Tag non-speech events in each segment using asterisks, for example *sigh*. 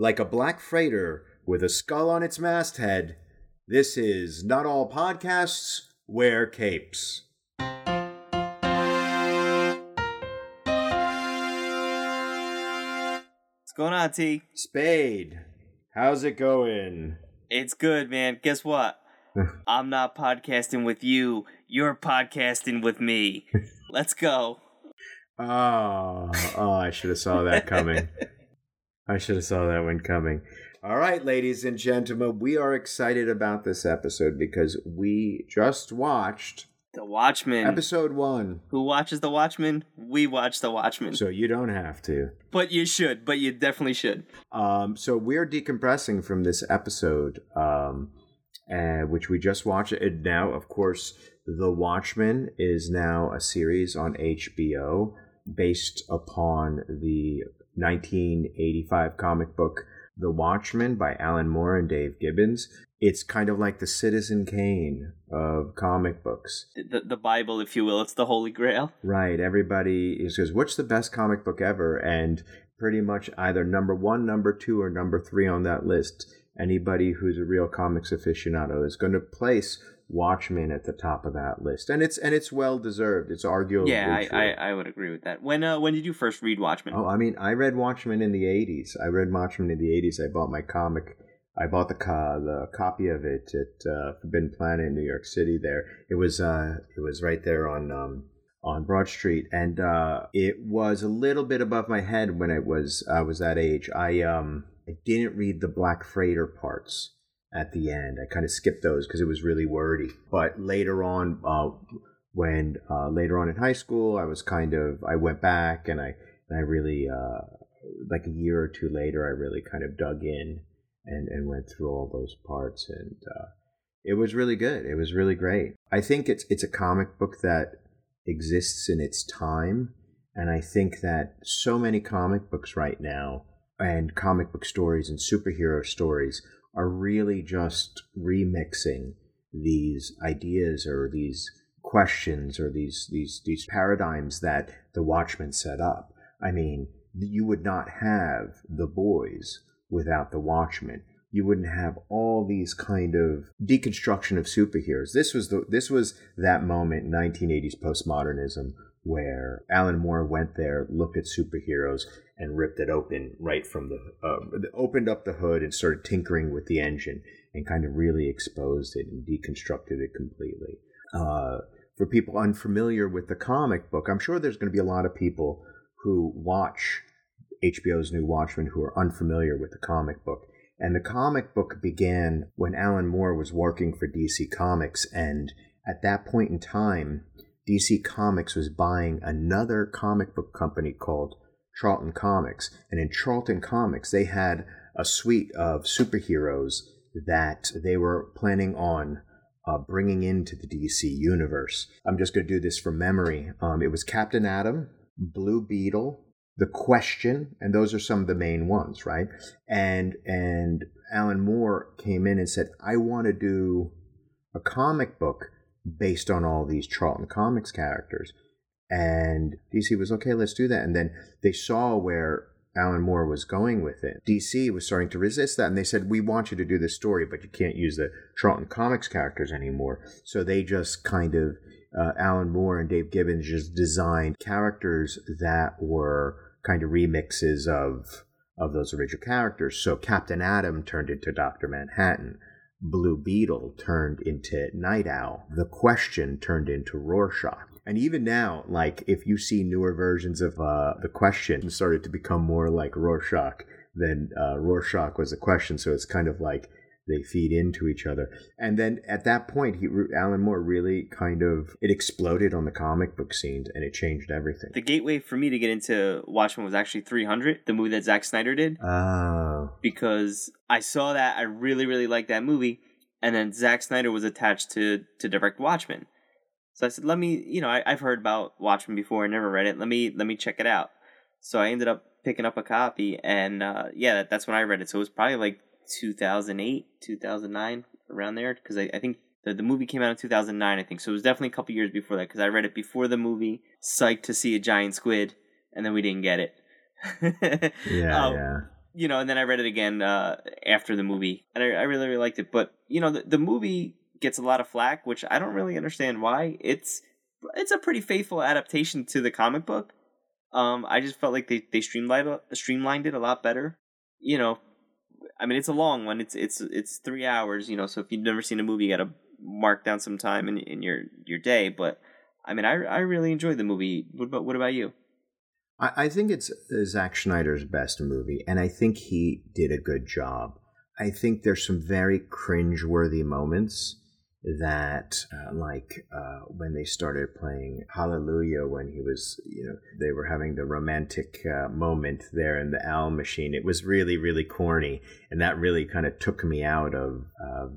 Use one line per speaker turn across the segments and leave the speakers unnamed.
like a black freighter with a skull on its masthead. This is Not All Podcasts Wear Capes.
What's going on, T?
Spade, how's it going?
It's good, man. Guess what? *laughs* I'm not podcasting with you. You're podcasting with me. *laughs* Let's go.
Oh, oh, I should have saw that coming. *laughs* I should have saw that one coming. All right, ladies and gentlemen, we are excited about this episode because we just watched
The Watchmen.
episode one.
Who watches The Watchmen? We watch The Watchmen.
So you don't have to.
but you should. But you definitely should.
Um, so we're decompressing from this episode, um, uh, which we just watched. And now, of course, The Watchmen is now a series on HBO based upon the 1985 comic book The Watchmen by Alan Moore and Dave Gibbons. It's kind of like the Citizen Kane of comic books.
The, the Bible, if you will. It's the Holy Grail.
Right. Everybody is goes, what's the best comic book ever? And pretty much either number one, number two, or number three on that list. Anybody who's a real comics aficionado is going to place Watchmen at the top of that list, and it's and it's well deserved. It's arguably
yeah, I,
true.
I, I would agree with that. When uh, when did you first read Watchmen?
Oh, I mean, I read Watchmen in the '80s. I read Watchmen in the '80s. I bought my comic. I bought the co- the copy of it at uh, Forbidden Planet in New York City. There, it was uh, it was right there on um, on Broad Street, and uh, it was a little bit above my head when I was I was that age. I um I didn't read the Black Freighter parts at the end. I kind of skipped those because it was really wordy. But later on, uh, when uh, later on in high school, I was kind of I went back and I and I really uh, like a year or two later, I really kind of dug in and and went through all those parts and. Uh, it was really good. It was really great. I think it's it's a comic book that exists in its time, and I think that so many comic books right now and comic book stories and superhero stories are really just remixing these ideas or these questions or these these these paradigms that the Watchmen set up. I mean, you would not have the boys without the Watchmen. You wouldn't have all these kind of deconstruction of superheroes. This was the this was that moment, 1980s postmodernism, where Alan Moore went there, looked at superheroes, and ripped it open right from the uh, opened up the hood and started tinkering with the engine and kind of really exposed it and deconstructed it completely. Uh, for people unfamiliar with the comic book, I'm sure there's going to be a lot of people who watch HBO's new Watchmen who are unfamiliar with the comic book. And the comic book began when Alan Moore was working for DC Comics, and at that point in time, DC Comics was buying another comic book company called Charlton Comics. And in Charlton Comics, they had a suite of superheroes that they were planning on uh, bringing into the DC universe. I'm just going to do this from memory. Um, it was Captain Atom, Blue Beetle, The Question, and those are some of the main ones, right? And and Alan Moore came in and said, "I want to do a comic book based on all these Charlton Comics characters." And DC was okay, let's do that. And then they saw where Alan Moore was going with it. DC was starting to resist that, and they said, "We want you to do this story, but you can't use the Charlton Comics characters anymore." So they just kind of uh, Alan Moore and Dave Gibbons just designed characters that were kind of remixes of of those original characters. So Captain Atom turned into Doctor Manhattan. Blue Beetle turned into Night Owl. The Question turned into Rorschach. And even now, like if you see newer versions of uh, the Question, started to become more like Rorschach than uh, Rorschach was a question. So it's kind of like they feed into each other. And then at that point, he Alan Moore really kind of it exploded on the comic book scene, and it changed everything.
The gateway for me to get into Watchmen was actually 300, the movie that Zack Snyder did.
Oh,
because I saw that I really really liked that movie, and then Zack Snyder was attached to to direct Watchmen. So I said, let me, you know, I, I've heard about Watchmen before, I never read it. Let me let me check it out. So I ended up picking up a copy, and uh, yeah, that, that's when I read it. So it was probably like 2008, 2009, around there, because I, I think the, the movie came out in 2009, I think. So it was definitely a couple years before that, because I read it before the movie, psyched to see a giant squid, and then we didn't get it. *laughs*
yeah,
Um,
yeah.
you know, and then I read it again uh, after the movie, and I, I really, really liked it. But you know, the, the movie gets a lot of flack, which I don't really understand why. It's it's a pretty faithful adaptation to the comic book. Um, I just felt like they they streamlined streamlined it a lot better. You know, I mean, it's a long one. It's it's it's three hours. You know, so if you've never seen a movie, you got to mark down some time in in your your day. But I mean, I I really enjoyed the movie. What about what about you?
I, I think it's uh, Zack Snyder's best movie, and I think he did a good job. I think there's some very cringe-worthy moments that uh, like uh, when they started playing hallelujah when he was you know they were having the romantic uh, moment there in the owl machine it was really really corny and that really kind of took me out of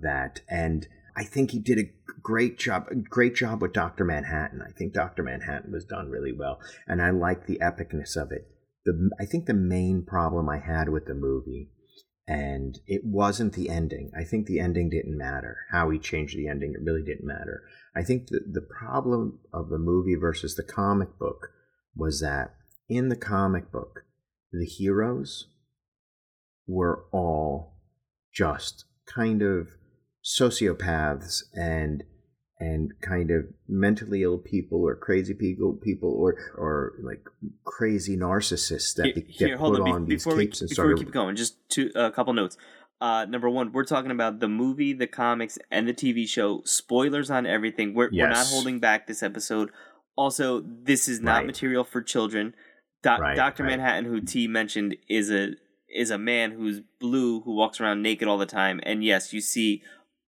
that. And i think he did a great job great job with dr manhattan. I think dr manhattan was done really well and i like the epicness of it. The i think the main problem i had with the movie and it wasn't the ending. I think the ending didn't matter. How he changed the ending, it really didn't matter. I think the, the problem of the movie versus the comic book was that in the comic book, the heroes were all just kind of sociopaths and and kind of mentally ill people or crazy people people or or like crazy narcissists that
here, get here, put on, on these before capes we, and before we keep going just two a couple notes uh, number one we're talking about the movie the comics and the tv show spoilers on everything we're, yes. we're not holding back this episode also this is not right. material for children Do- right, dr right. manhattan who t mentioned is a is a man who's blue who walks around naked all the time and yes you see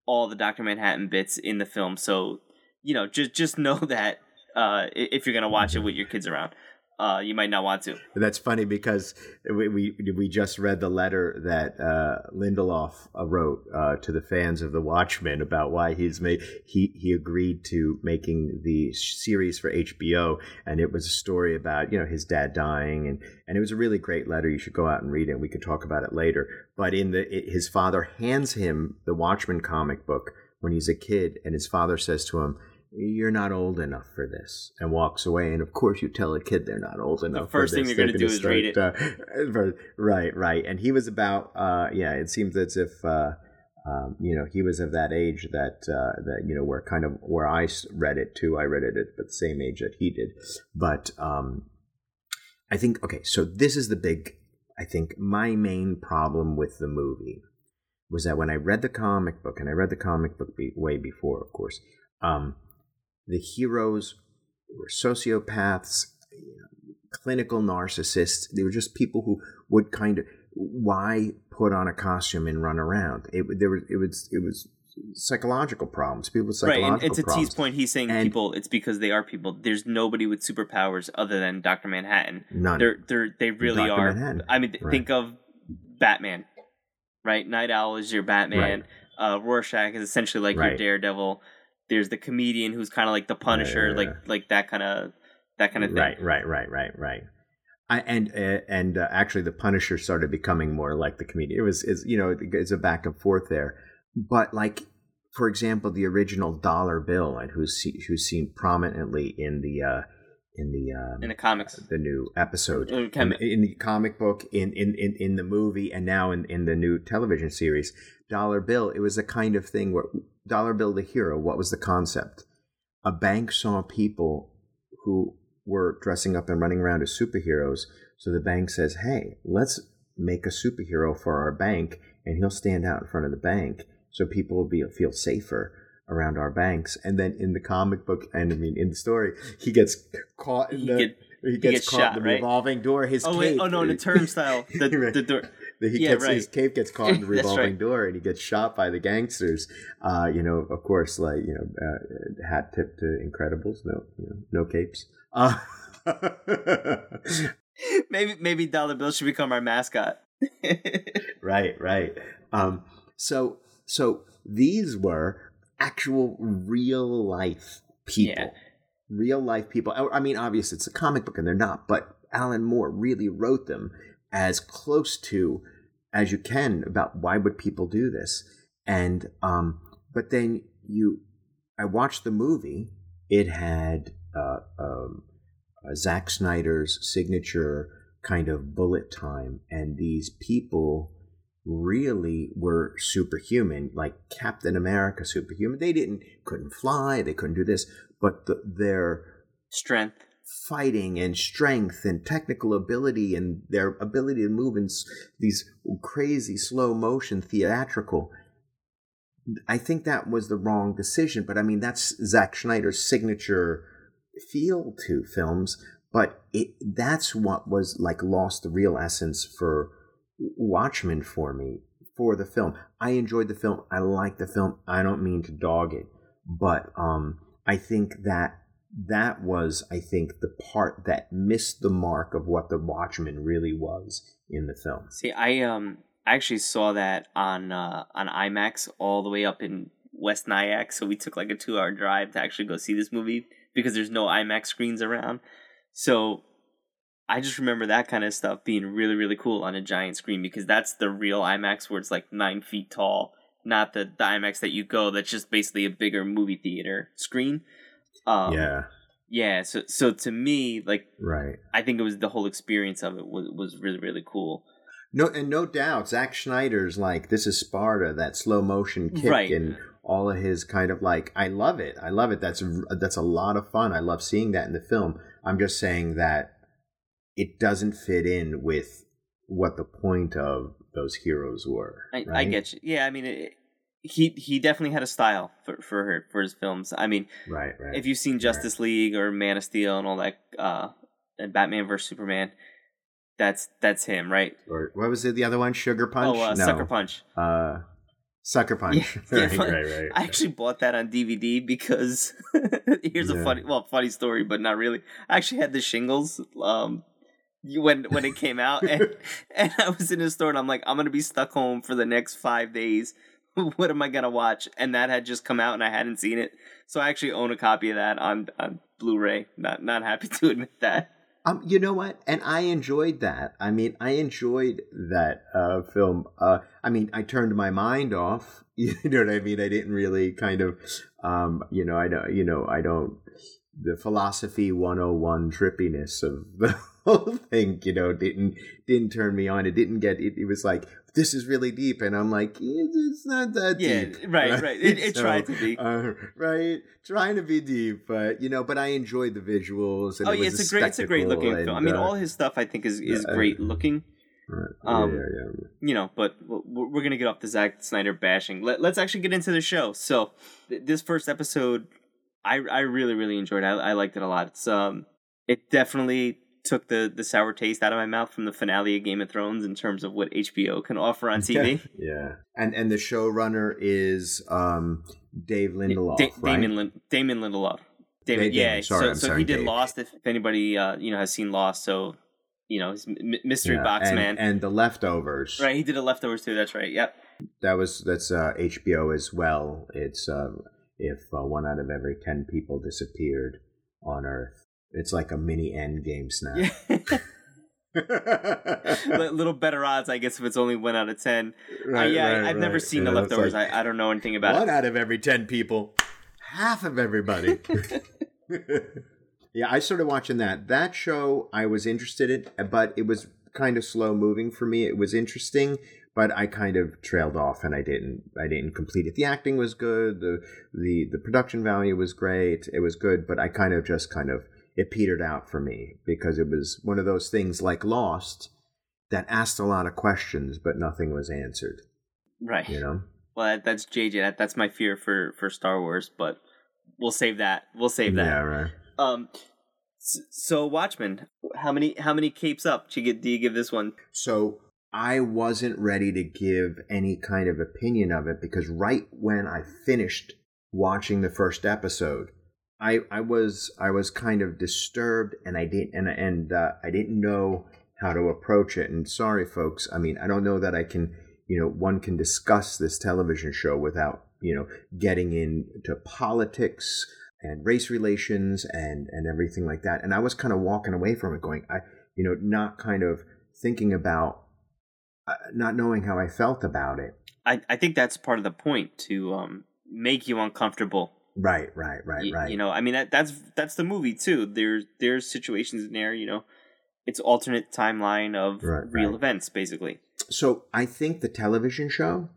all the Doctor Manhattan bits in the film. So you know, just just know *laughs* that uh, if you're gonna watch it with your kids around uh, you might not want to.
That's funny because we we, we just read the letter that uh, Lindelof uh, wrote uh, to the fans of The Watchmen about why he's made he he agreed to making the series for HBO, and it was a story about you know his dad dying, and and it was a really great letter. You should go out and read it. and We could talk about it later. But in the it, his father hands him the Watchmen comic book when he's a kid, and his father says to him you're not old enough for this and walks away and of course you tell a kid they're not old enough
the first thing you're going to do is read it. uh, *laughs*
right right. And he was about uh, yeah it seems as if uh, um, you know he was of that age that uh, that you know where kind of where I read it too I read it at the same age that he did. But um, I think okay so this is the big I think my main problem with the movie was that when I read the comic book and I read the comic book be- way before of course um, the heroes were sociopaths, you know, clinical narcissists. They were just people who would kind of why put on a costume and run around. It there was it was it was psychological problems. People with psychological
right, and, to
problems.
T's point, he's saying and people. It's because they are people. There's nobody with superpowers other than Doctor Manhattan.
None.
They're they're they really Dr. are. Manhattan. I mean, right. think of Batman, right? Night Owl is your Batman. Right. Uh, Rorschach is essentially like right. your Daredevil there's the comedian who's kind of like the Punisher, like like that kind of that kind of thing.
Right, right, right, right, right. I, and uh, and uh, actually, the Punisher started becoming more like the comedian. It was, is you know, it's a back and forth there. But like, for example, the original dollar bill, and who's who's seen prominently in the uh, in the um,
in the comics,
the new episode in, in, the comic book, in, in in in the movie, and now in in the new television series, Dollar Bill. It was a kind of thing where Dollar Bill the hero. What was the concept? A bank saw people who were dressing up and running around as superheroes. So the bank says, "Hey, let's make a superhero for our bank, and he'll stand out in front of the bank, so people will be feel safer." around our banks. And then in the comic book, and I mean in the story, he gets caught in he the. Get, he, gets he gets, caught shot, in the right? revolving door. His
oh
cape.
wait, oh no, in the turnstile, *laughs* the, the door.
He yeah, gets right. his cape gets caught in the *laughs* revolving right. door, and he gets shot by the gangsters. Uh, you know, of course, like you know, uh, hat tip to Incredibles. No, you know, no capes. Uh, *laughs*
maybe maybe Dollar Bill should become our mascot. *laughs*
right, right. Um, so so these were actual real life people. Yeah. Real life people. I mean, obviously it's a comic book and they're not, but Alan Moore really wrote them as close to as you can about why would people do this. And um, but then you, I watched the movie. It had uh, um, uh, Zack Snyder's signature kind of bullet time, and these people really were superhuman, like Captain America superhuman. They didn't couldn't fly, they couldn't do this, but the, their
strength
fighting and strength and technical ability and their ability to move in these crazy slow motion theatrical. I think that was the wrong decision but i mean that's Zack Snyder's signature feel to films but it that's what was like lost the real essence for watchmen for me for the film. I enjoyed the film. I like the film. I don't mean to dog it but um i think that that was, I think, the part that missed the mark of what the Watchmen really was in the film.
See, I um I actually saw that on uh, on IMAX all the way up in West Nyack, so we took like a two hour drive to actually go see this movie because there's no IMAX screens around. So I just remember that kind of stuff being really really cool on a giant screen because that's the real IMAX where it's like nine feet tall, not the, the IMAX that you go that's just basically a bigger movie theater screen.
Um, yeah.
Yeah, so so to me, like,
right,
I think it was the whole experience of it was was really really cool.
No, and no doubt, Zack Snyder's like this is Sparta, that slow motion kick, right. and all of his kind of like, I love it, I love it. That's that's a lot of fun. I love seeing that in the film. I'm just saying that it doesn't fit in with what the point of those heroes were.
I, right? I get you. Yeah, I mean, it, he he definitely had a style for for her, for his films. I mean,
right, right.
If you've seen Justice right. League or Man of Steel and all that, uh, and Batman vs Superman, that's that's him, right?
Or what was it? The other one, Sugar Punch?
Oh, uh,
no.
Sucker Punch.
Uh, Sucker Punch. Yeah, *laughs* right, yeah, right, right.
I actually bought that on DVD because *laughs* here's yeah. a funny, well, funny story, but not really. I actually had the shingles. Um, when when it came out, and, *laughs* and I was in a store, and I'm like, I'm gonna be stuck home for the next five days *laughs* what am I gonna watch? And that had just come out and I hadn't seen it. So I actually own a copy of that on on Blu-ray. Not not happy *laughs* to admit that.
Um, you know what? And I enjoyed that. I mean, I enjoyed that uh, film. Uh, I mean, I turned my mind off. *laughs* You know what I mean? I didn't really kind of, um, you know, I don't, you know, I don't. The philosophy 101 trippiness of the *laughs* whole thing, you know, didn't didn't turn me on. It didn't get. It, it was like this is really deep, and I'm like, it's not that
yeah,
deep.
right, right. right. It, *laughs* it so, tried to be
uh, right, trying to be deep, but you know, but I enjoyed the visuals.
oh yeah, it's a, a great, it's a great looking and, film. I mean, uh, all his stuff I think is is great looking.
Right. Um, yeah, yeah,
yeah. You know, but we're gonna get off the Zack Snyder bashing. Let, us actually get into the show. So, th- this first episode, I I really really enjoyed. I I liked it a lot. It's um, it definitely took the the sour taste out of my mouth from the finale of Game of Thrones in terms of what HBO can offer on *laughs* TV.
yeah, and and the showrunner is um, Dave Lindelof, da-
right? Damon Lin- Damon Lindelof. Damon, yeah, Damon, sorry, so, so sorry, he did Dave. Lost. If, if anybody uh, you know has seen Lost, so you know, he's mystery yeah, box
and,
man,
and the leftovers.
Right, he did the leftovers too. That's right. Yep.
That was that's uh, HBO as well. It's um, if uh, one out of every ten people disappeared on Earth, it's like a mini end game snap. Yeah. *laughs* *laughs*
little better odds, I guess, if it's only one out of ten. Right, uh, yeah, right, I, have right. never seen yeah, the leftovers. Like I, I don't know anything about
one
it.
One out of every ten people, half of everybody. *laughs* yeah, I started watching that. That show I was interested in, but it was kind of slow moving for me. It was interesting, but I kind of trailed off and I didn't I didn't complete it. The acting was good, the the the production value was great. It was good, but I kind of just kind of it petered out for me because it was one of those things like Lost that asked a lot of questions, but nothing was answered.
Right.
You know.
Well, that's JJ. That, that's my fear for for Star Wars, but we'll save that. We'll save that.
Yeah. Right.
Um. So Watchmen, how many how many capes up do you get? Do you give this one?
So I wasn't ready to give any kind of opinion of it because right when I finished watching the first episode, I I was I was kind of disturbed and I didn't and and uh, I didn't know how to approach it. And sorry, folks. I mean, I don't know that I can. You know, one can discuss this television show without you know getting into politics and race relations and and everything like that. And I was kind of walking away from it, going, I you know, not kind of thinking about, not knowing how I felt about it.
I I think that's part of the point to um make you uncomfortable
Right, right, right,
you,
right.
You know, I mean that that's that's the movie too. There's there's situations in there, you know, it's alternate timeline of
Right,
real
right.
events, basically.
So I think the television show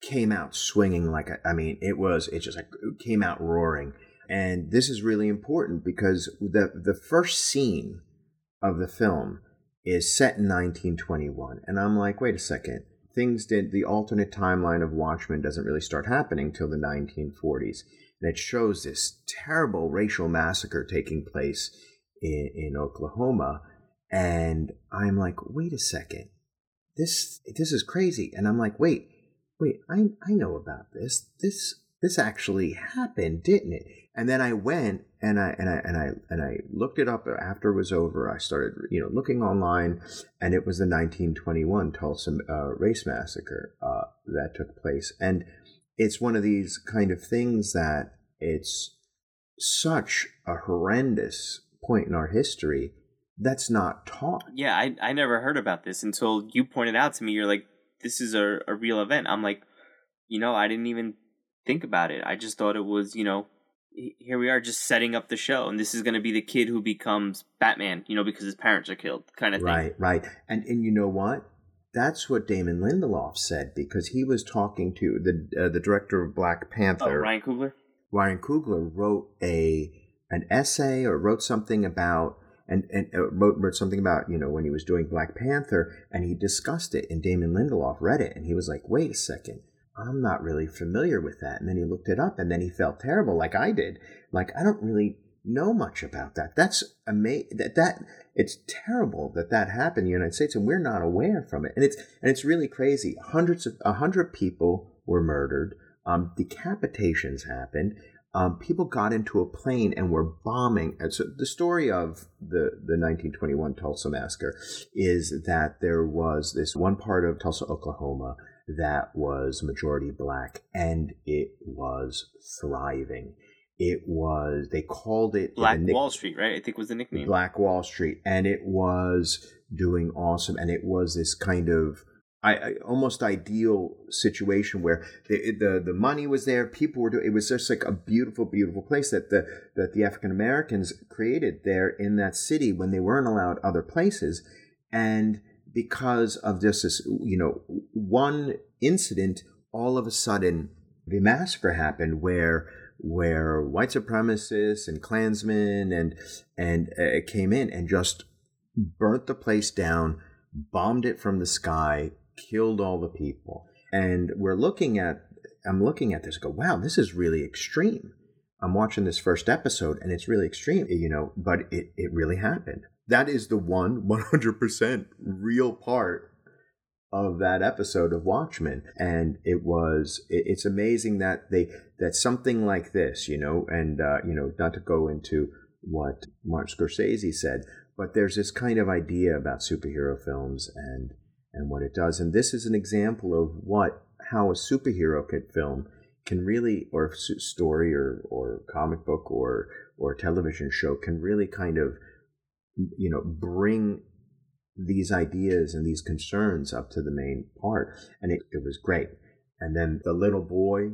came out swinging like a, I mean, it was it just like it came out roaring. And this is really important because the the first scene of the film is set in 1921, and I'm like, wait a second, things did the alternate timeline of Watchmen doesn't really start happening till the 1940s, and it shows this terrible racial massacre taking place in, in Oklahoma, and I'm like, wait a second, this this is crazy, and I'm like, wait, wait, I I know about this. This this actually happened, didn't it? And then I went and I and I and I and I looked it up after it was over. I started, you know, looking online, and it was the 1921 Tulsa uh, race massacre uh, that took place, and it's one of these kind of things that it's such a horrendous point in our history that's not taught.
Yeah, I I never heard about this until you pointed out to me. You're like, this is a, a real event. I'm like, you know, I didn't even think about it. I just thought it was, you know, here we are just setting up the show, and this is going to be the kid who becomes Batman, you know, because his parents are killed, kind of thing.
Right, right. And and you know what? That's what Damon Lindelof said because he was talking to the uh, the director of Black
Oh,
Panther.
Ryan Coogler.
Ryan Coogler wrote a an essay or wrote something about and and uh, wrote, wrote something about you know when he was doing Black Panther and he discussed it and Damon Lindelof read it and he was like, wait a second. I'm not really familiar with that. And then he looked it up and then he felt terrible like I did. Like I don't really know much about that. That's amazing. That that it's terrible that that happened in the United States and we're not aware from it. And it's and it's really crazy. Hundreds of a hundred people were murdered. Um, decapitations happened. Um, people got into a plane and were bombing. And so the story of the, the 1921 Tulsa massacre is that there was this one part of Tulsa, Oklahoma that was majority black and it was thriving. It was, they called it
Black
nick-
Wall Street, right? I think was the nickname.
Black Wall Street, and it was doing awesome, and it was this kind of I, I almost ideal situation where the, the the money was there, people were doing. It was just like a beautiful, beautiful place that the that the African Americans created there in that city when they weren't allowed other places, and because of this, you know, one incident, all of a sudden the massacre happened where where white supremacists and Klansmen and and uh, came in and just burnt the place down, bombed it from the sky, killed all the people. And we're looking at I'm looking at this go, wow, this is really extreme. I'm watching this first episode and it's really extreme, you know, but it, it really happened. That is the one *laughs* 100% real part of that episode of Watchmen, and it was it, it's amazing that they that something like this, you know, and uh, you know, not to go into what Martin Scorsese said, but there's this kind of idea about superhero films and and what it does, and this is an example of what how a superhero kid film can really or story or or comic book or or television show can really kind of you know bring these ideas and these concerns up to the main part and it, it was great. And then the little boy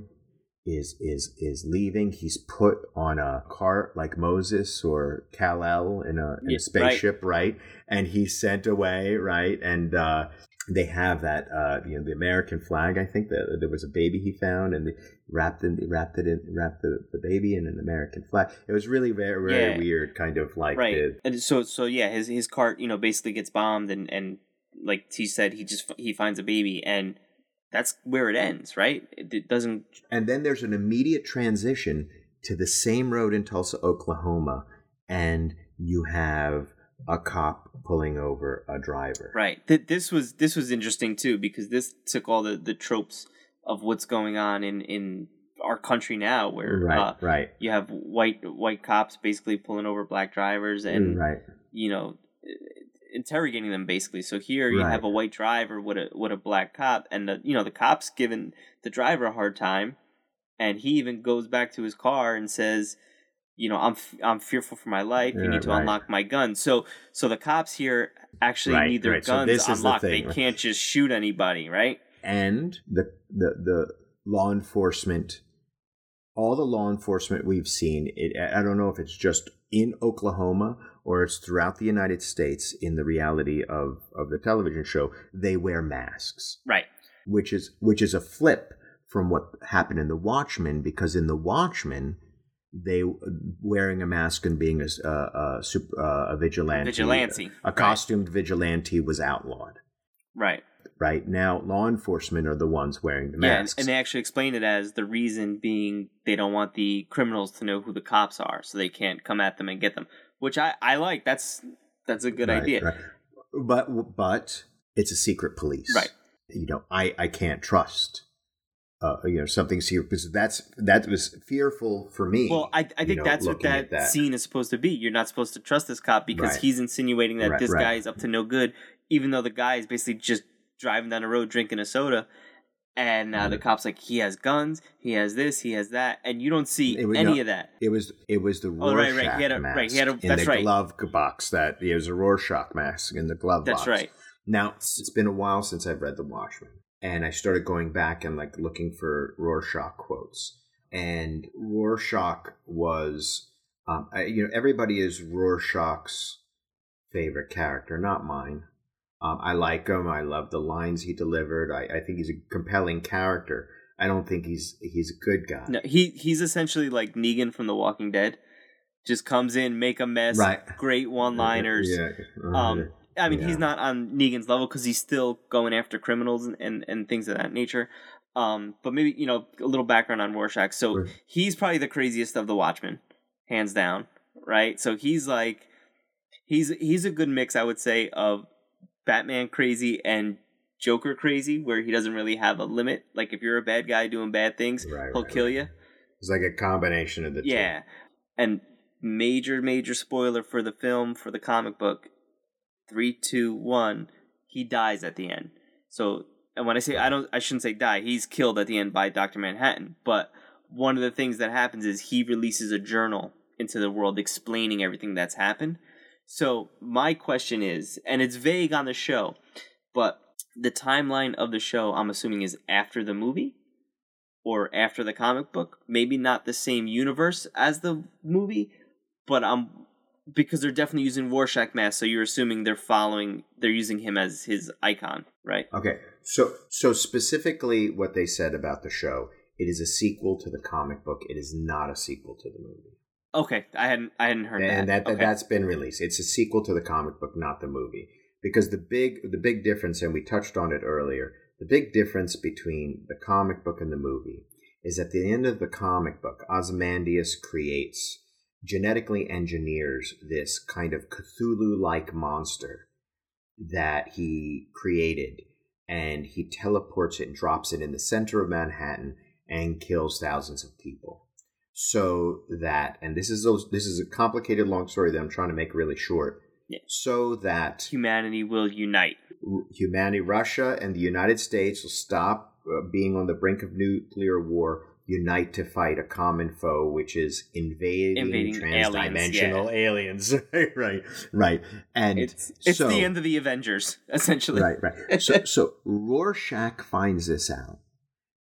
is is is leaving. He's put on a cart like moses or kal-el in a, in a spaceship right. and he's sent away right? And uh they have that uh you know the american flag i think that there was a baby he found and they wrapped in wrapped it in wrapped the, the baby in an american flag it was really very very
Yeah.
weird kind of like
right.
the,
And so so yeah, his his cart, you know, basically gets bombed and and like he said, he just he finds a baby and that's where it ends, right? It, it doesn't
And then there's an immediate transition to the same road in Tulsa, Oklahoma, and you have a cop pulling over a driver.
right. Th- this was this was interesting too because this took all the the tropes of what's going on in in our country now where
Right,
uh,
right,
you have white white cops basically pulling over black drivers and
right.
you know interrogating them basically so here you
Right.
have a white driver with a with a black cop and the you know the cops giving the driver a hard time and he even goes back to his car and says you know i'm i'm fearful for my life you need to
right.
unlock my gun so so the cops here actually
Right,
need their
right. So
guns
the
unlocked
thing,
they can't just shoot anybody right
And the, the the law enforcement all the law enforcement we've seen, it, I don't know if it's just in Oklahoma or it's throughout the United States in the reality of, of the television show, they wear masks.
Right.
Which is which is a flip from what happened in the Watchmen, because in the Watchmen, they wearing a mask and being a, a, a, a vigilante,
vigilante,
a, costumed right. vigilante was outlawed.
Right.
Right now, law enforcement are the ones wearing the masks,
yeah, and, they actually explain it as the reason being they don't want the criminals to know who the cops are, so they can't come at them and get them. Which I, I like. That's that's a good
right,
idea.
Right. But but it's a secret police.
Right.
You know, I I can't trust uh, you know something because that's that was fearful for me.
Well, I, I think know, that's what that, that, scene is supposed to be. You're not supposed to trust this cop because right. he's insinuating that right, this right. guy is up to no good, even though the guy is basically just driving down the road drinking a soda. And uh, mm-hmm. the cop's like, he has guns, he has this, he has that, and you don't see was, any no, of that.
It was it was the Rorschach oh, right, right. He had a, mask right, he had a, in the right. glove box. That it was a Rorschach mask in the glove
that's
box.
That's right.
Now it's been a while since I've read The Watchmen and I started going back and like looking for Rorschach quotes. And Rorschach was, um, I, you know, everybody is Rorschach's favorite character, not mine. Um, I like him. I love the lines he delivered. I, I think he's a compelling character. I don't think he's he's a good guy.
No, he he's essentially like Negan from The Walking Dead. Just comes in, make a mess,
right.
great one liners.
Yeah. Uh,
um, I mean, yeah. he's not on Negan's level because he's still going after criminals and, and, and things of that nature. Um, but maybe you know a little background on Rorschach. So sure. he's probably the craziest of the Watchmen, hands down. Right. So he's like, he's he's a good mix, I would say, of Batman crazy and Joker crazy, where he doesn't really have a limit. Like if you're a bad guy doing bad things, right, he'll right, kill right. you.
It's like a combination of the
yeah. two. Yeah, and major major spoiler for the film for the comic book three, two, one, he dies at the end. So, and when I say I don't, I shouldn't say die. He's killed at the end by Doctor Manhattan. But one of the things that happens is he releases a journal into the world explaining everything that's happened. So my question is, and it's vague on the show, but the timeline of the show, I'm assuming, is after the movie or after the comic book. Maybe not the same universe as the movie, but I'm because they're definitely using Rorschach mask, so you're assuming they're following, they're using him as his icon, right?
Okay, so so specifically, what they said about the show, it is a sequel to the comic book. It is not a sequel to the movie.
Okay, I hadn't I hadn't heard that.
and
that.
that,
okay.
that's been released. It's a sequel to the comic book, not the movie. Because the big the big difference, and we touched on it earlier, the big difference between the comic book and the movie is at the end of the comic book, Ozymandias creates genetically engineers this kind of Cthulhu like monster that he created and he teleports it and drops it in the center of Manhattan and kills thousands of people. So that, and this is those, this is a complicated long story that I'm trying to make really short.
Yeah.
So that
humanity will unite.
Humanity, Russia, and the United States will stop uh, being on the brink of nuclear war unite to fight a common foe, which is invading, invading transdimensional aliens. aliens. *laughs* right, right, and
it's, it's so, the end of the Avengers, *laughs* essentially.
Right, right. So, *laughs* so Rorschach finds this out,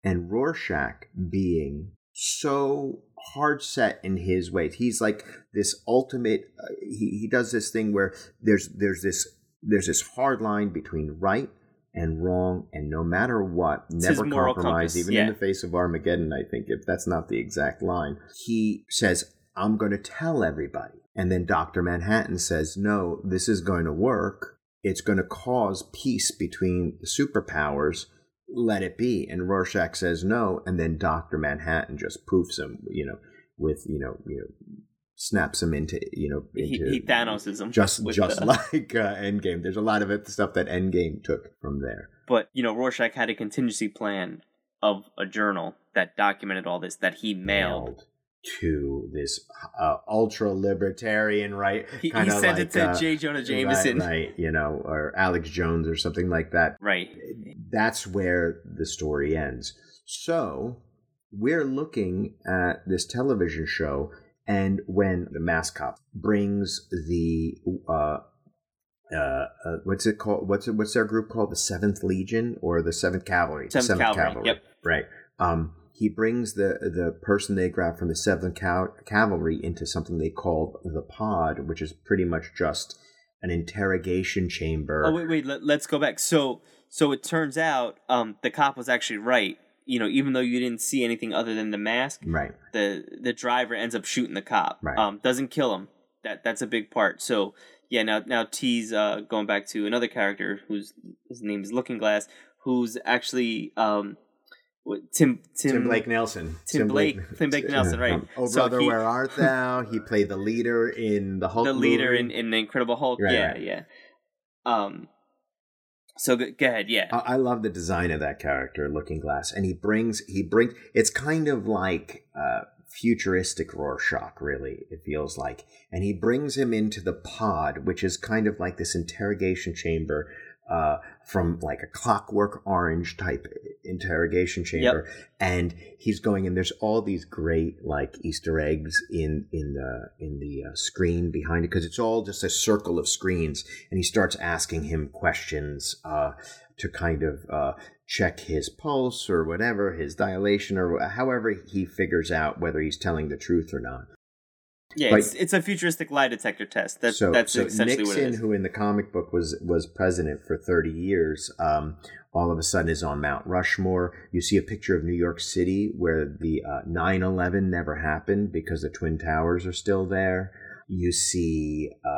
and Rorschach being so hard set in his ways, he's like this ultimate. Uh, he he does this thing where there's there's this there's this hard line between right and wrong and no matter what
it's
never compromise even
yeah.
in the face of armageddon i think if that's not the exact line. He says i'm going to tell everybody. And then dr manhattan says no this is going to work. It's going to cause peace between the superpowers. Let it be. And rorschach says no. And then dr manhattan just poofs him you know with you know you know snaps him into you know into
he, he Thanos him
just just the... *laughs* like uh, Endgame. There's a lot of it the stuff that Endgame took from there.
But you know, Rorschach had a contingency plan of a journal that documented all this that he mailed. mailed
to this uh, ultra libertarian, right?
He, he sent
like,
it to
uh,
J. Jonah Jameson,
right, right? You know, or Alex Jones or something like that.
Right.
That's where the story ends. So we're looking at this television show and when the mask cop brings the uh, uh, uh, what's it called? What's it, what's their group called? The Seventh Legion or the Seventh Cavalry?
Seventh,
Seventh
Cavalry. Yep.
Right. Um, he brings the the person they grab from the Seventh Cal- Cavalry into something they call the Pod, which is pretty much just an interrogation chamber.
Oh wait, wait. Let, us go back. So, so it turns out um, the cop was actually right. You know, even though you didn't see anything other than the mask,
right?
The the driver ends up shooting the cop.
Right.
Um, doesn't kill him. That that's a big part. So yeah, now now T's uh, going back to another character whose his name is Looking Glass, who's actually um, Tim, Tim
Tim Blake Nelson.
Tim, Blake Tim Blake Nelson, right? Um,
oh so brother, he, where art *laughs* thou? He played the leader in the Hulk.
The leader
movie.
in, in the Incredible Hulk. Right, yeah, right. yeah. Um. So go, go ahead, yeah.
I, I, love the design of that character, Looking Glass, and he brings he brings. It's kind of like uh, futuristic Rorschach, really, it feels like. And he brings him into the pod, which is kind of like this interrogation chamber uh, from like a clockwork orange type interrogation chamber. Yep. And he's going and there's all these great like Easter eggs in, in the, in the uh, screen behind it because it's all just a circle of screens. And he starts asking him questions uh, to kind of uh, check his pulse or whatever, his dilation or however he figures out whether he's telling the truth or not.
Yeah, it's, it's a futuristic lie detector test. That's so, that's so essentially
Nixon,
what it is.
who in the comic book was was president for thirty years, um, all of a sudden is on Mount Rushmore. You see a picture of New York City where the uh, 9-11 never happened because the Twin Towers are still there. You see uh,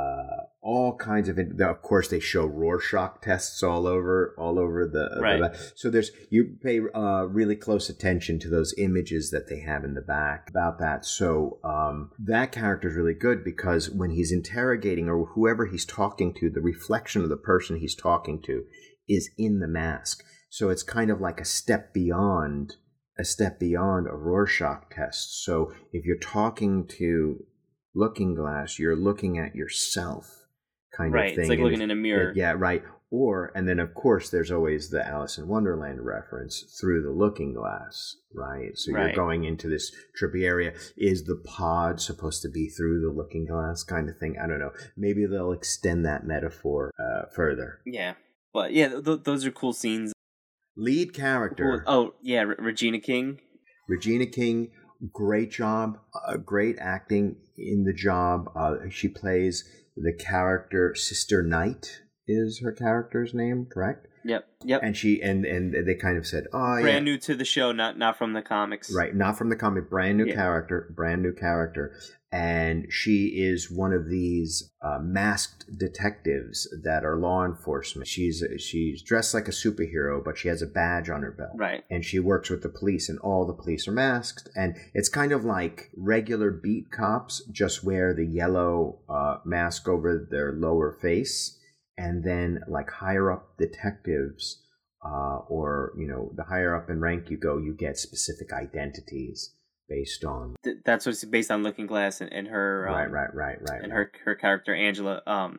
all kinds of. Of course, they show Rorschach tests all over, all over the.
Right.
The, so there's you pay uh, really close attention to those images that they have in the back about that. So um, that character is really good because when he's interrogating or whoever he's talking to, the reflection of the person he's talking to is in the mask. So it's kind of like a step beyond a step beyond a Rorschach test. So if you're talking to looking glass, you're looking at yourself kind
right,
of thing.
It's like
and
looking in a mirror.
Yeah, right. Or, and then of course, there's always the Alice in Wonderland reference through the looking glass, right? So
right.
you're going into this trippy area. Is the pod supposed to be through the looking glass kind of thing? I don't know. Maybe they'll extend that metaphor uh, further.
Yeah. But yeah, th- those are cool scenes.
Lead character.
Oh, yeah, Regina King.
Regina King great job, uh, great acting in the job. Uh, she plays the character Sister Night is her character's name, correct?
Yep. Yep.
And she and and they kind of said, "Oh,
brand
yeah.
new to the show, not not from the comics."
Right, not from the comic, brand new
Yeah.
character, brand new character, and she is one of these uh, masked detectives that are law enforcement. She's she's dressed like a superhero, but she has a badge on her belt,
Right.
and she works with the police, and all the police are masked, and it's kind of like regular beat cops, just wear the yellow uh, mask over their lower face, and then like higher up detectives, uh, or you know, the higher up in rank you go, you get specific identities based on
Th- that's what's based on Looking Glass and, and her um,
right, right, right, right,
and her her character Angela, um,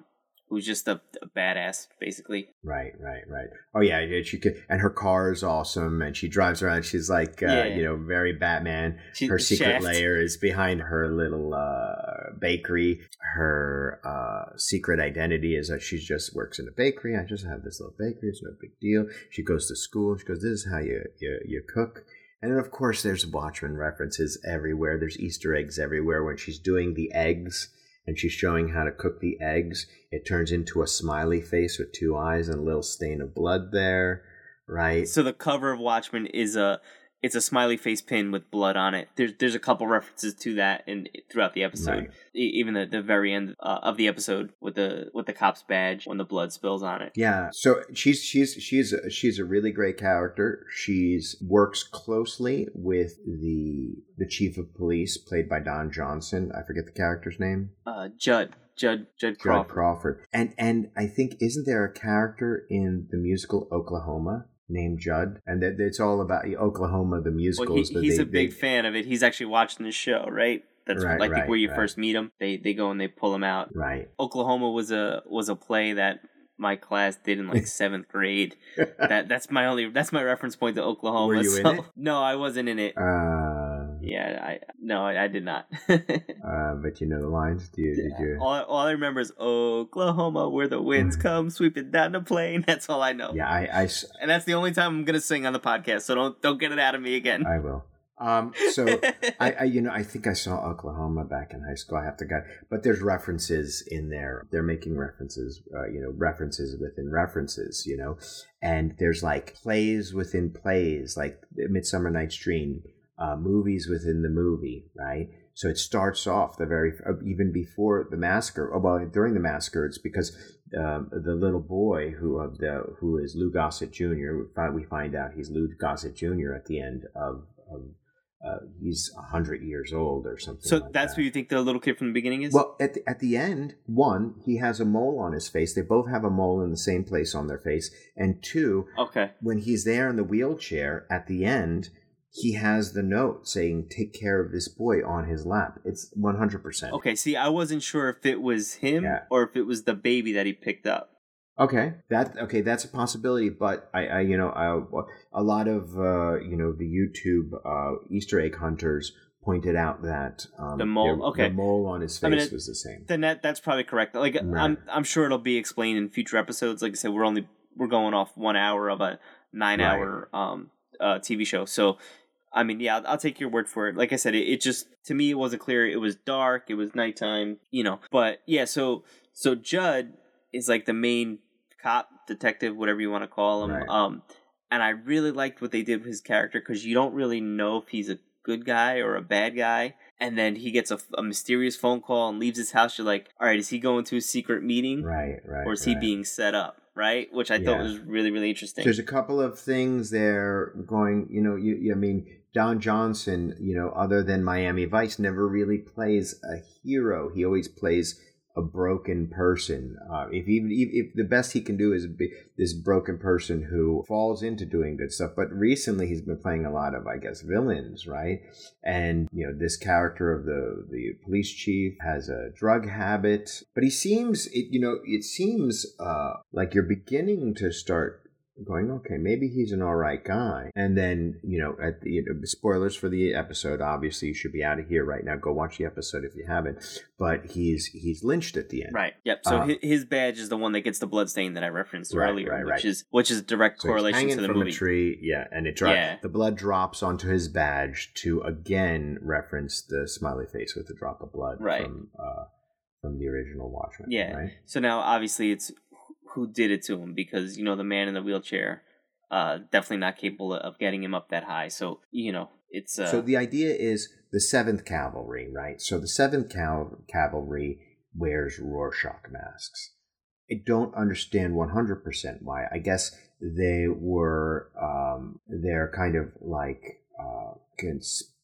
who's just a, a badass, basically.
Right, right, right. Oh yeah, she could, and her car is awesome, and she drives around. She's like, uh,
Yeah.
you know, very Batman.
She,
her secret
Shaft.
layer is behind her little uh, bakery. Her uh, secret identity is that she just works in a bakery. I just have this little bakery. It's no big deal. She goes to school. She goes, "This is how you you, you cook." And then, of course, there's Watchmen references everywhere. There's Easter eggs everywhere. When she's doing the eggs and she's showing how to cook the eggs, it turns into a smiley face with two eyes and a little stain of blood there, right?
So the cover of Watchmen is a it's a smiley face pin with blood on it. There's there's a couple references to that in throughout the episode.
Right.
Even the, the very end uh, of the episode with the with the cop's badge when the blood spills on it.
Yeah, so she's she's she's a, she's a really great character. She's works closely with the the chief of police, played by Don Johnson. I forget the character's name.
Uh, Judd Judd Judd
Judd
Crawford.
Crawford. And and I think isn't there a character in the musical Oklahoma named Judd? And that it's all about Oklahoma the musical.
Well, he, he's
they-
a big
they-
fan of it. He's actually watching the show, right? That's
Right,
like
right,
where you
right.
first meet him. They they go and they pull him out.
right.
Oklahoma was a was a play that my class did in like *laughs* seventh grade. *laughs* That that's my only that's my reference point to Oklahoma.
Were you in it? *laughs*
No, I wasn't in it.
uh,
yeah, I no, I, I did not. *laughs*
uh, but you know the lines. Do you? Did you?
all, all I remember is Oklahoma, where the winds come sweeping down the plain. *laughs* That's all I know.
Yeah, I. *laughs*
And that's the only time I'm gonna sing on the podcast. So don't don't get it out of me again.
I will. Um, so I, I, you know, I think I saw Oklahoma back in high school. I have to go, but there's references in there. They're making references, uh, you know, references within references, you know, and there's like plays within plays, like Midsummer Night's Dream, uh, movies within the movie, right? So it starts off the very uh, even before the massacre. Oh, well, during the massacre, it's because um, the little boy who of the who is Lou Gossett Jr. We find, we find out he's Lou Gossett Jr. at the end of, of uh, he's hundred years old or something.
So
like
that's
that.
who you think the little kid from the beginning is?
Well, at the, at the end, one, he has a mole on his face. They both have a mole in the same place on their face. And two,
okay.
when he's there in the wheelchair at the end, he has the note saying, Take care of this boy on his lap. It's 100%.
Okay, see, I wasn't sure if it was him
Yeah.
or if it was the baby that he picked up.
Okay, that okay, that's a possibility. But I, I you know, I, a lot of uh, you know the YouTube uh, Easter egg hunters pointed out that um,
The mole-
the-
okay.
the mole on his face
I mean, it-
was the same.
Then that that's probably correct. Like
Right.
I'm I'm sure it'll be explained in future episodes. Like I said, we're only we're going off one hour of a nine hour um uh TV show. So I mean, yeah, I'll, take your word for it. Like I said, it, it just to me it wasn't clear. It was dark. It was nighttime. You know, but yeah. So so Judd is like the main cop, detective, whatever you want to call him.
Right.
Um, and I really liked what they did with his character because you don't really know if he's a good guy or a bad guy. And then he gets a, a mysterious phone call and leaves his house. You're like, all right, is he going to a secret meeting
Right, right.
or is he being set up? Right, which I thought was really really interesting.
There's a couple of things there going. You know, you, you I mean, Don Johnson. You know, other than Miami Vice, never really plays a hero. He always plays a broken person. Uh, if even if, the best he can do is be this broken person who falls into doing good stuff. But recently, he's been playing a lot of, I guess, villains, right? And you know, this character of the the police chief has a drug habit, but he seems, it, you know, it seems uh, like you're beginning to start going, okay, maybe he's an all right guy. And then, you know, at the you know, spoilers for the episode, obviously you should be out of here right now. Go watch the episode if you haven't. But he's he's lynched at the end.
Right. Yep. So
Uh,
his badge is the one that gets the blood stain that I referenced
Right,
earlier,
right,
which is which is direct
So
correlation to the
from
movie.
a tree, yeah, and it drops.
Yeah.
the blood drops onto his badge to again reference the smiley face with the drop of blood
Right.
from uh, from the original Watchmen.
Yeah.
right?
So now obviously it's who did it to him because you know the man in the wheelchair, uh, definitely not capable of getting him up that high. So you know it's uh,
So the idea is the Seventh Cavalry, right? So the Seventh Cal- Cavalry wears Rorschach masks. I don't understand one hundred percent why. I guess they were um, they're kind of like uh,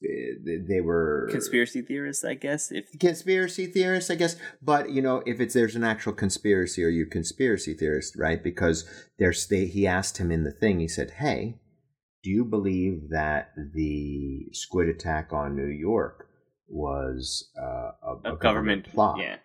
they were
conspiracy theorists, I guess. If
conspiracy theorists, I guess. But you know, if it's there's an actual conspiracy, are you conspiracy theorist, right? Because there's they, he asked him in the thing. He said, "Hey, do you believe that the squid attack on New York was uh, a,
a, government,
plot,
yeah,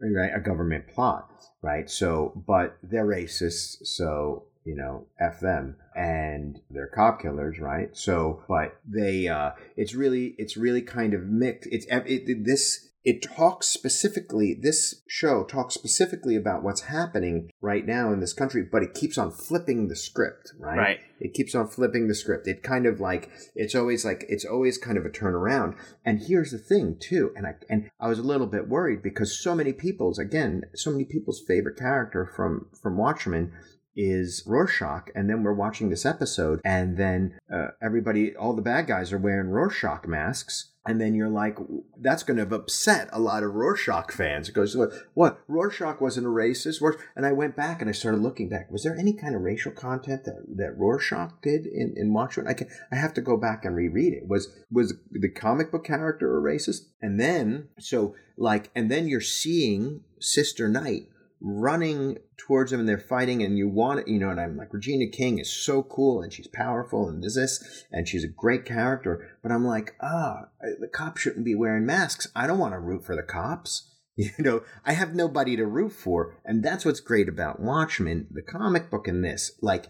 right? A government plot, right? So, but they're racist, so you know, f them, and they're cop killers, right? So, but they, uh, it's really, it's really kind of mixed. It's it, this. It talks specifically. This show talks specifically about what's happening right now in this country, but it keeps on flipping the script, right?
right.
It keeps on flipping the script. It kind of like it's always like it's always kind of a turnaround. And here's the thing too, and I and I was a little bit worried because so many people's again, so many people's favorite character from from Watchmen is Rorschach, and then we're watching this episode, and then uh, everybody, all the bad guys are wearing Rorschach masks. And then you're like, that's going to have upset a lot of Rorschach fans. It goes, what? Rorschach wasn't a racist? And I went back and I started looking back. Was there any kind of racial content that, that Rorschach did in, in Watchmen? I, can, I have to go back and reread it. Was was the comic book character a racist? And then, so like, and then you're seeing Sister Night running towards him and they're fighting and you want it, you know, and I'm like, Regina King is so cool and she's powerful and this, this, and she's a great character. But I'm like, ah, the cops shouldn't be wearing masks. I don't want to root for the cops. *laughs* You know, I have nobody to root for. And that's what's great about Watchmen, the comic book in this. Like,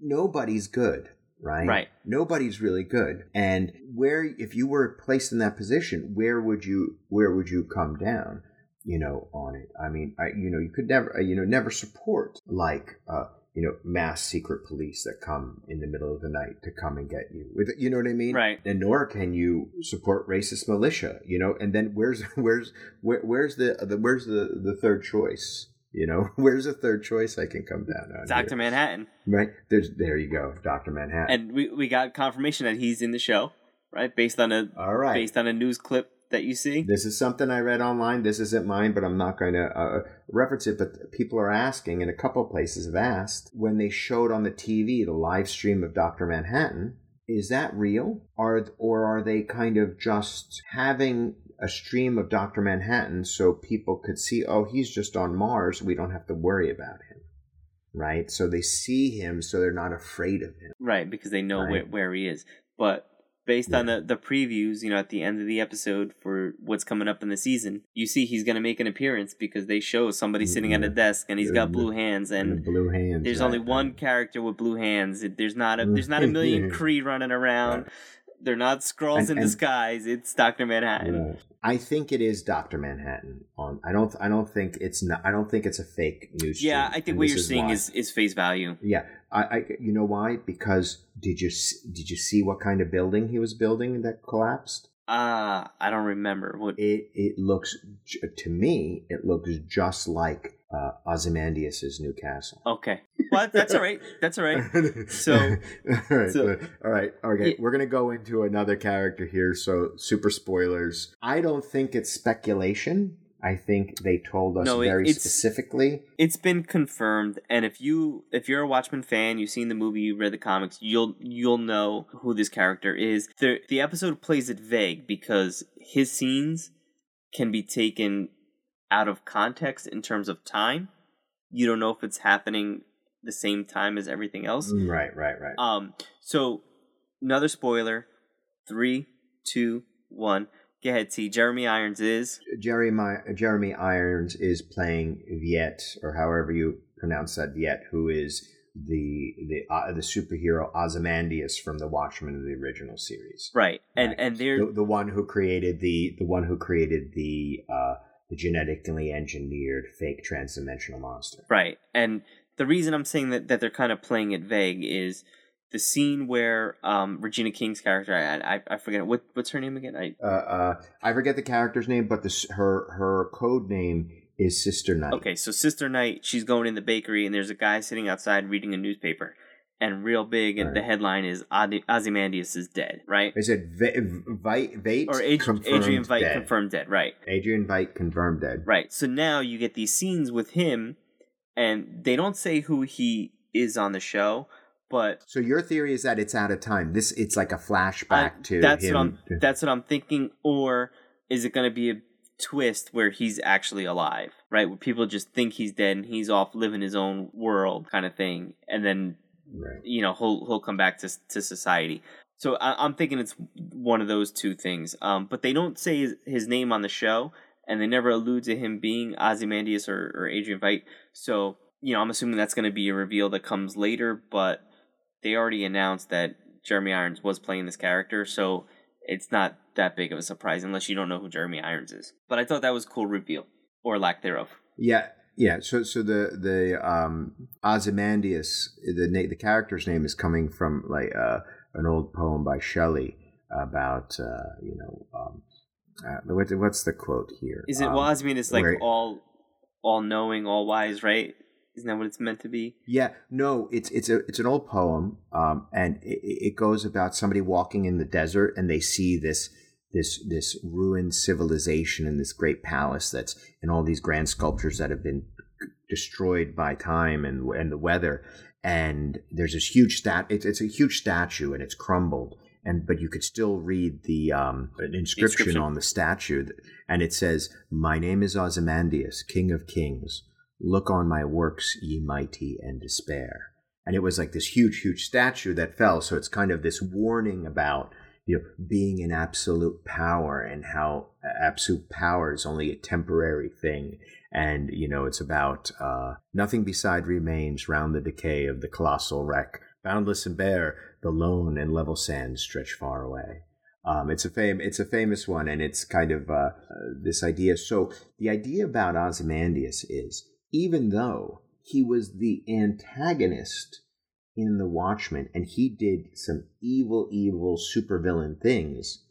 nobody's good. Right?
Right.
Nobody's really good. And where, if you were placed in that position, where would you, where would you come down? You know, on it. I mean, I, you know, you could never, uh, you know, never support like, uh, you know mass secret police that come in the middle of the night to come and get you with you know what i mean
Right.
and nor can you support racist militia you know and then where's *laughs* where's where, where's the, the where's the the third choice you know *laughs* where's the third choice i can come down on
Doctor? Manhattan,
right there's there you go dr manhattan
and we we got confirmation that he's in the show, right? Based on a
all right
based on a news clip that you see.
This is something I read online. This isn't mine, but I'm not going to uh, reference it. But people are asking, and a couple of places have asked, when they showed on the TV the live stream of Dr. Manhattan, is that real? Or, or are they kind of just having a stream of Dr. Manhattan so people could see, oh, he's just on Mars. We don't have to worry about him. Right? So they see him, so they're not afraid of him.
Right, because they know
Right.
where, where he is. But based on the, the previews, you know, at the end of the episode for what's coming up in the season, you see he's going to make an appearance because they show somebody sitting at a
mm-hmm.
desk and he's
Yeah,
got blue hands
And,
and
blue hands.
there's
right,
only one character with blue hands. There's not a mm-hmm. there's not a million *laughs* Kree running around. They're not
Skrulls
in
and-
disguise. It's Doctor Manhattan.
Right. I think it is Doctor Manhattan. On I don't I don't think it's not I don't think it's a fake news.
Yeah, I think what you're seeing
why.
is is face value.
yeah. I, I you know why? Because did you did you see what kind of building he was building that collapsed?
Ah, I don't remember what.
It it looks to me it looks just like uh, Ozymandias's new castle.
Okay, well that's all right. That's all right. *laughs* So-
all right,
so-
so- all right, okay.
Yeah.
We're gonna go into another character here. So, super spoilers. I don't think it's speculation. I think they told us
No, it-
very
it's-
specifically.
It's been confirmed, and if you if you're a Watchmen fan, you've seen the movie, you read the comics, you'll you'll know who this character is. The the episode plays it vague because his scenes can be taken out of context in terms of time. You don't know if it's happening the same time as everything else.
Right, right, right.
Um, so another spoiler. Three, two, one. Go ahead, T. Jeremy Irons is
Jeremy Jeremy Irons is playing Viet, or however you pronounce that Viet, who is the the uh, the superhero Ozymandias from the Watchmen of the original series.
right, and
Right.
and they're
the, the one who created the the one who created the uh, the genetically engineered fake transdimensional monster.
Right. And the reason I'm saying that, that they're kind of playing it vague is the scene where um, Regina King's character, I, I, I forget, what what's her name again? I,
Uh, uh, I forget the character's name, but this her her code name is Sister Night.
okay, so Sister Night, she's going in the bakery and there's a guy sitting outside reading a newspaper. And real big, and the headline is Ozy- Ozymandias is dead, right?
Is it Veidt? Veidt
Or Ad- Adrian Veidt
dead.
confirmed dead, right?
Adrian Veidt confirmed dead.
Right. So now you get these scenes with him, and they don't say who he is on the show, but
So your theory is that it's out of time. This it's like a flashback
I-
to
that's
him.
what I'm that's what I'm thinking. Or is it going to be a twist where he's actually alive, right? Where people just think he's dead and he's off living his own world, kind of thing, and then
right.
you know he'll he'll come back to to society. So I, I'm thinking it's one of those two things. Um, but they don't say his, his name on the show, and they never allude to him being Ozymandias or, or Adrian Veidt. So you know I'm assuming that's going to be a reveal that comes later, but they already announced that Jeremy Irons was playing this character, so it's not that big of a surprise unless you don't know who Jeremy Irons is. But I thought that was a cool reveal or lack thereof.
Yeah, yeah. So, so the the um, Ozymandias, the na- the character's name is coming from like uh, an old poem by Shelley about uh, you know um, uh, what, what's the quote here?
Is it
Um,
well? Ozymandias like
where-
all all knowing, all wise, right? Isn't that what it's meant to be?
Yeah, no, it's it's a it's an old poem, um, and it, it goes about somebody walking in the desert and they see this this this ruined civilization and this great palace that's and all these grand sculptures that have been destroyed by time and and the weather, and there's this huge stat. It's it's a huge statue and it's crumbled, and but you could still read the um an inscription,
inscription.
on the statue, and it says, "My name is Ozymandias, King of Kings." Look on my works, ye mighty, and despair. And it was like this huge, huge statue that fell. So it's kind of this warning about you know being in absolute power and how absolute power is only a temporary thing. And you know it's about uh, nothing beside remains round the decay of the colossal wreck. Boundless and bare, the lone and level sands stretch far away. Um, it's a fame. It's a famous one, and it's kind of uh, uh, this idea. So the idea about Ozymandias is even though he was the antagonist in The Watchmen, and he did some evil, evil supervillain things.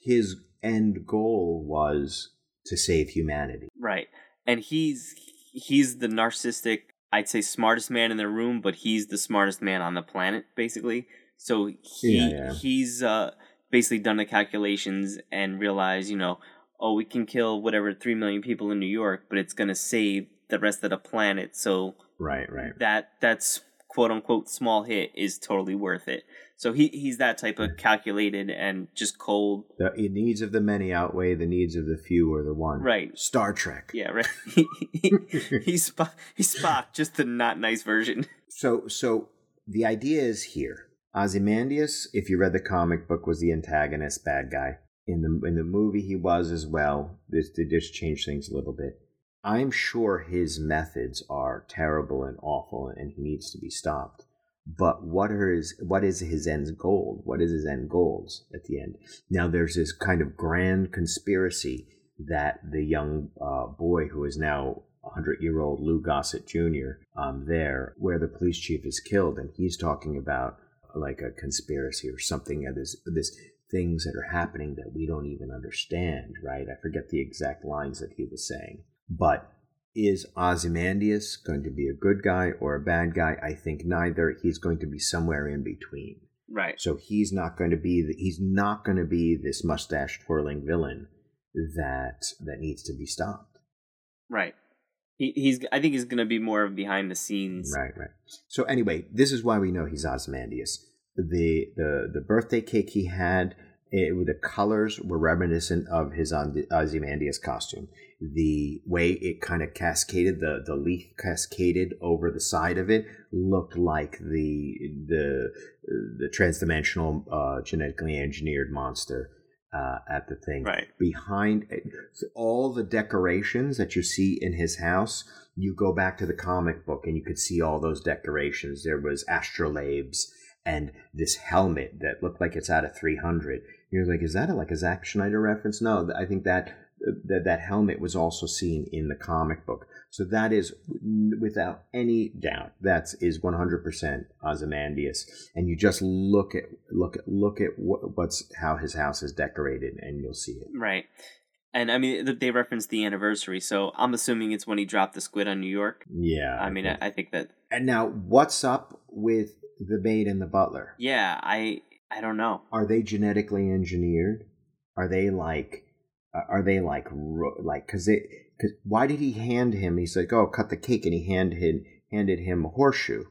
His end goal was to save humanity.
Right. And he's he's the narcissistic, I'd say smartest man in the room, but he's the smartest man on the planet basically. So he
Yeah, yeah.
he's uh basically done the calculations and realized, you know, oh, we can kill whatever 3 million people in New York, but it's going to save the rest of the planet. So
Right, right.
that that's quote unquote small hit is totally worth it. So he he's that type of calculated and just cold.
The needs of the many outweigh the needs of the few or the one.
Right.
Star Trek.
Yeah, right. he's Spock, he's Spock, just the not nice version.
So, so the idea is here. Ozymandias, if you read the comic book, was the antagonist, bad guy. In the in the movie, he was as well. This they just changed things a little bit. I'm sure his methods are terrible and awful, and he needs to be stopped. But what are his what is his end goal? What is his end goals at the end? Now there's this kind of grand conspiracy that the young uh, boy who is now a hundred year old Lou Gossett Jr. Um, there, where the police chief is killed, and he's talking about like a conspiracy or something. Uh, this this things that are happening that we don't even understand. Right? I forget the exact lines that he was saying, but is Ozymandias going to be a good guy or a bad guy? I think neither. He's going to be somewhere in between.
Right.
So he's not going to be the, he's not going to be this mustache twirling villain that that needs to be stopped.
Right. He, he's I think he's gonna be more of behind the scenes.
Right, right. So anyway, this is why we know he's Ozymandias. The the the birthday cake he had, it, the colors were reminiscent of his Ozymandias costume. The way it kind of cascaded, the the leaf cascaded over the side of it, looked like the the the transdimensional uh, genetically engineered monster uh, at the thing.
Right.
Behind all the decorations that you see in his house, you go back to the comic book and you could see all those decorations. There was astrolabes and this helmet that looked like it's out of 300. You're like, is that a, like a Zack Snyder reference? No, I think that that that helmet was also seen in the comic book. So that is without any doubt that is 100% Ozymandias. And you just look at look at look at what, what's how his house is decorated and you'll see it.
Right. And I mean, they referenced the anniversary, so I'm assuming it's when he dropped the squid on New York.
Yeah.
I mean, I, I think that.
And now, what's up with the maid and the butler?
Yeah, I I don't know.
Are they genetically engineered? Are they like, are they like like because it? Cause why did he hand him? He's like, oh, cut the cake, and he handed him, handed him a horseshoe.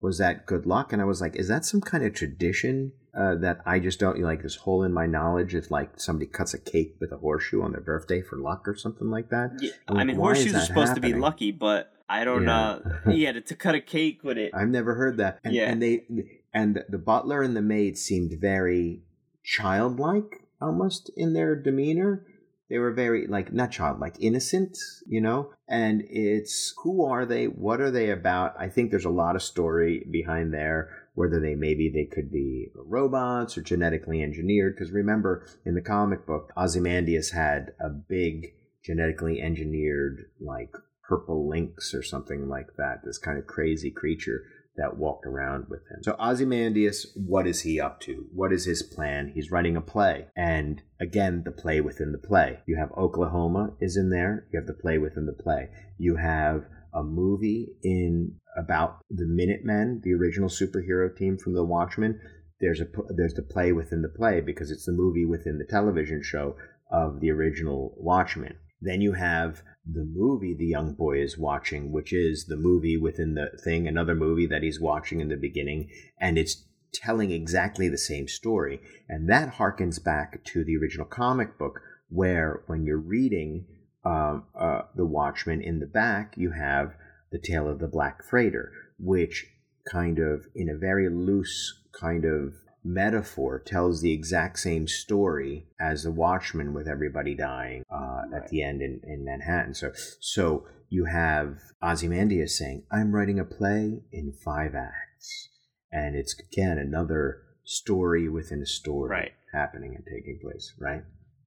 Was that good luck? And I was like, is that some kind of tradition uh, that I just don't like? This hole in my knowledge if like somebody cuts a cake with a horseshoe on their birthday for luck or something like that.
Yeah,
I'm
I mean, horseshoes are supposed to be lucky, but I don't
Yeah.
know. *laughs* yeah, to, to cut a cake with it.
I've never heard that. And,
Yeah.
and they and the butler and the maid seemed very childlike almost in their demeanor. They were very like not childlike, innocent, you know. And it's who are they? What are they about? I think there's a lot of story behind there. Whether they maybe they could be robots or genetically engineered. Because remember, in the comic book, Ozymandias had a big genetically engineered like purple lynx or something like that. This kind of crazy creature that walked around with him. So Ozymandias, what is he up to? What is his plan? He's writing a play. And again, the play within the play. You have Oklahoma is in there. You have the play within the play. You have a movie in about the Minutemen, the original superhero team from The Watchmen. There's a there's the play within the play because it's the movie within the television show of the original Watchmen. Then you have the movie the young boy is watching, which is the movie within the thing, another movie that he's watching in the beginning, and it's telling exactly the same story. And that harkens back to the original comic book, where when you're reading um, uh, The Watchmen in the back, you have The Tale of the Black Freighter, which kind of, in a very loose kind of metaphor tells the exact same story as the Watchmen with everybody dying uh, at the end in, in Manhattan. So so you have Ozymandias saying, "I'm writing a play in five acts," and it's again another story within a story
Right.
happening and taking place. Right?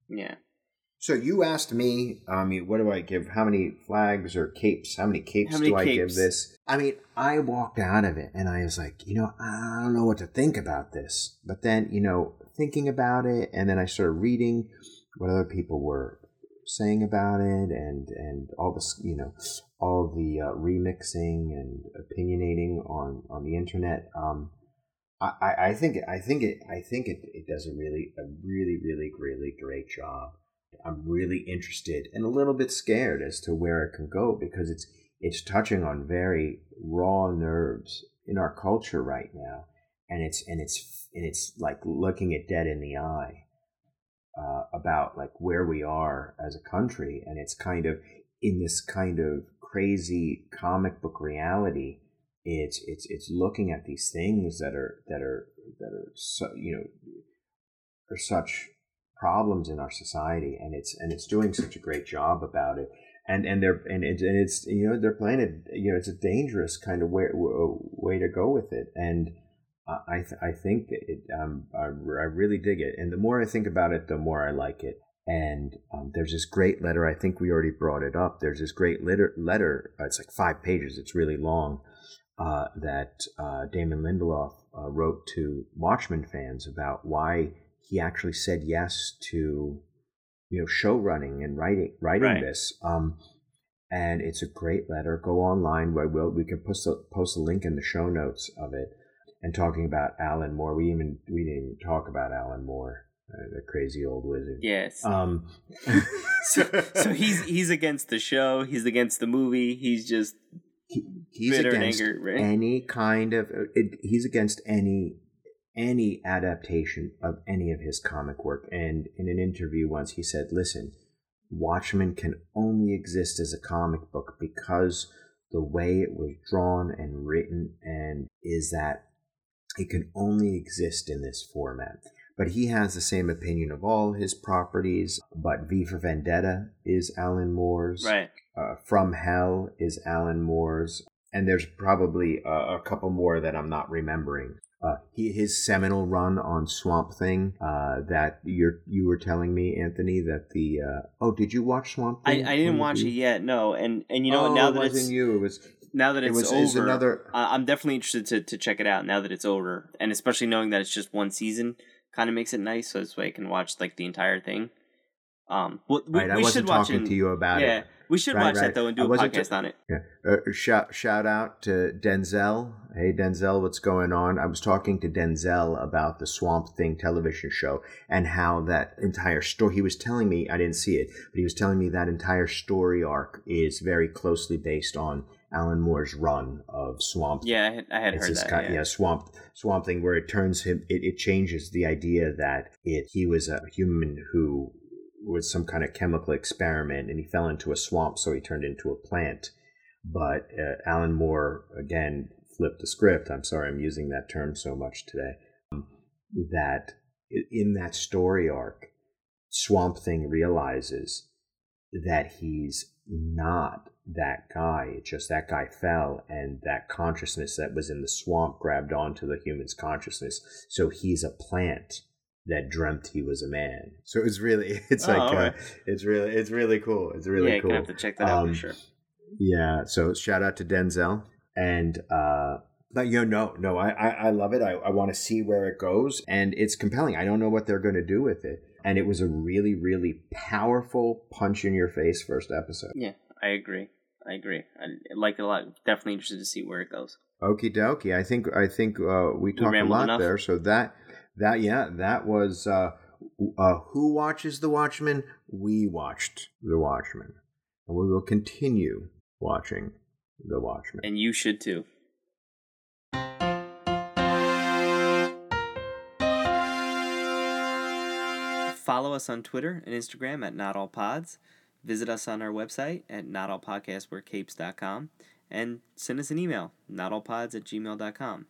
Yeah.
So you asked me, I mean, what do I give? How many flags or capes? How many capes
How many
do I give this? I mean, I walked out of it and I was like, you know, I don't know what to think about this. But then, you know, thinking about it, and then I started reading what other people were saying about it, and and all this, you know, all the uh, remixing and opinionating on on the internet. Um, I, I- I think I think it I think it, it does a really a really really really great job. I'm really interested and a little bit scared as to where it can go because it's it's touching on very raw nerves in our culture right now, and it's and it's and it's like looking it dead in the eye uh, about like where we are as a country, and it's kind of in this kind of crazy comic book reality. It's it's it's looking at these things that are that are that are so, you know are such problems in our society, and it's and it's doing such a great job about it. And and they're and it's and it's you know they're playing it. You know, it's a dangerous kind of way way to go with it, and. I th- I think it um I, I really dig it, and the more I think about it, the more I like it. And um, there's this great letter. I think we already brought it up. There's this great letter. Letter. uh, It's like five pages. It's really long. Uh, that uh, Damon Lindelof uh, wrote to Watchmen fans about why he actually said yes to, you know, show running and writing writing
Right.
this. Um, and it's a great letter. Go online. We will. We can post a, post a link in the show notes of it. And talking about Alan Moore, we even we didn't even talk about Alan Moore, uh, the crazy old wizard.
Yes.
Um, *laughs*
so, so he's he's against the show. He's against the movie. He's just
he, he's against
angry. Right?
any kind of it, he's against any any adaptation of any of his comic work. And in an interview once he said listen watchmen can only exist as a comic book because the way it was drawn and written and is that it can only exist in this format. But he has the same opinion of all his properties but v for vendetta is alan moore's.
Right.
uh, From Hell is Alan Moore's, and there's probably uh, a couple more that I'm not remembering. Uh, he, his seminal run on Swamp Thing uh, that you you were telling me, Anthony, that the uh, oh, did you watch Swamp
I,
Thing?
I didn't watch
you-
it yet. No, and and you know
oh,
now
it
that
wasn't
it's
you. It was.
now that
It
it's
was, it was
over,
another.
I- I'm definitely interested to to check it out now that it's over, and especially knowing that it's just one season kind of makes it nice. So this way I can watch like the entire thing. Um, well, we,
right, I wasn't
should watch
talking
it.
to you about
yeah,
it.
We should
Right,
watch
right.
that though and do a
wasn't
podcast on it.
Yeah. Uh, shout shout out to Denzel. Hey Denzel, what's going on? I was talking to Denzel about the Swamp Thing television show and how that entire story. He was telling me I didn't see it, but he was telling me that entire story arc is very closely based on Alan Moore's run of Swamp.
Yeah, I had, I had
It's
heard that.
kind,
yeah.
yeah, swamp swamp thing where it turns him. It, it changes the idea that it he was a human who was some kind of chemical experiment, and he fell into a swamp, so he turned into a plant. But uh, Alan Moore again flipped the script. I'm sorry, I'm using that term so much today. Um, that in that story arc, Swamp Thing realizes that he's not that guy. It's just that guy fell, and that consciousness that was in the swamp grabbed onto the human's consciousness. So he's a plant that dreamt he was a man. So it's really, *laughs* it's
Oh,
like, uh, it's really, it's really cool. It's really cool.
yeah,
cool.
gonna have to check that out
Um,
for sure.
Yeah. So shout out to Denzel. And uh but you know, no, no, I I, I love it. I, I want to see where it goes. And it's compelling. I don't know what they're gonna do with it. And it was a really, really powerful punch in your face first episode.
Yeah, I agree. I agree. I like it a lot. Definitely interested to see where it goes.
Okie dokie. I think I think uh we talked a lot
enough.
there. So that that yeah, that was uh uh who watches the Watchmen? We watched the Watchmen. And we will continue watching the Watchmen.
And you should too. Follow us on Twitter and Instagram at Not All Pods. Visit us on our website at notallpodcastwearcapes.com and send us an email, notallpods at gmail.com.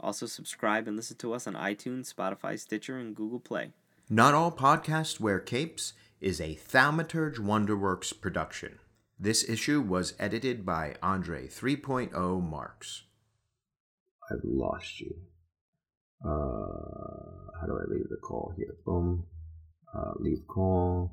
Also, subscribe and listen to us on iTunes, Spotify, Stitcher, and Google Play.
Not All Podcasts Wear Capes is a Thaumaturge Wonderworks production. This issue was edited by Andre 3.0 Marks.
I've lost you. Uh, how do I leave the call here? Boom. Uh, leave call.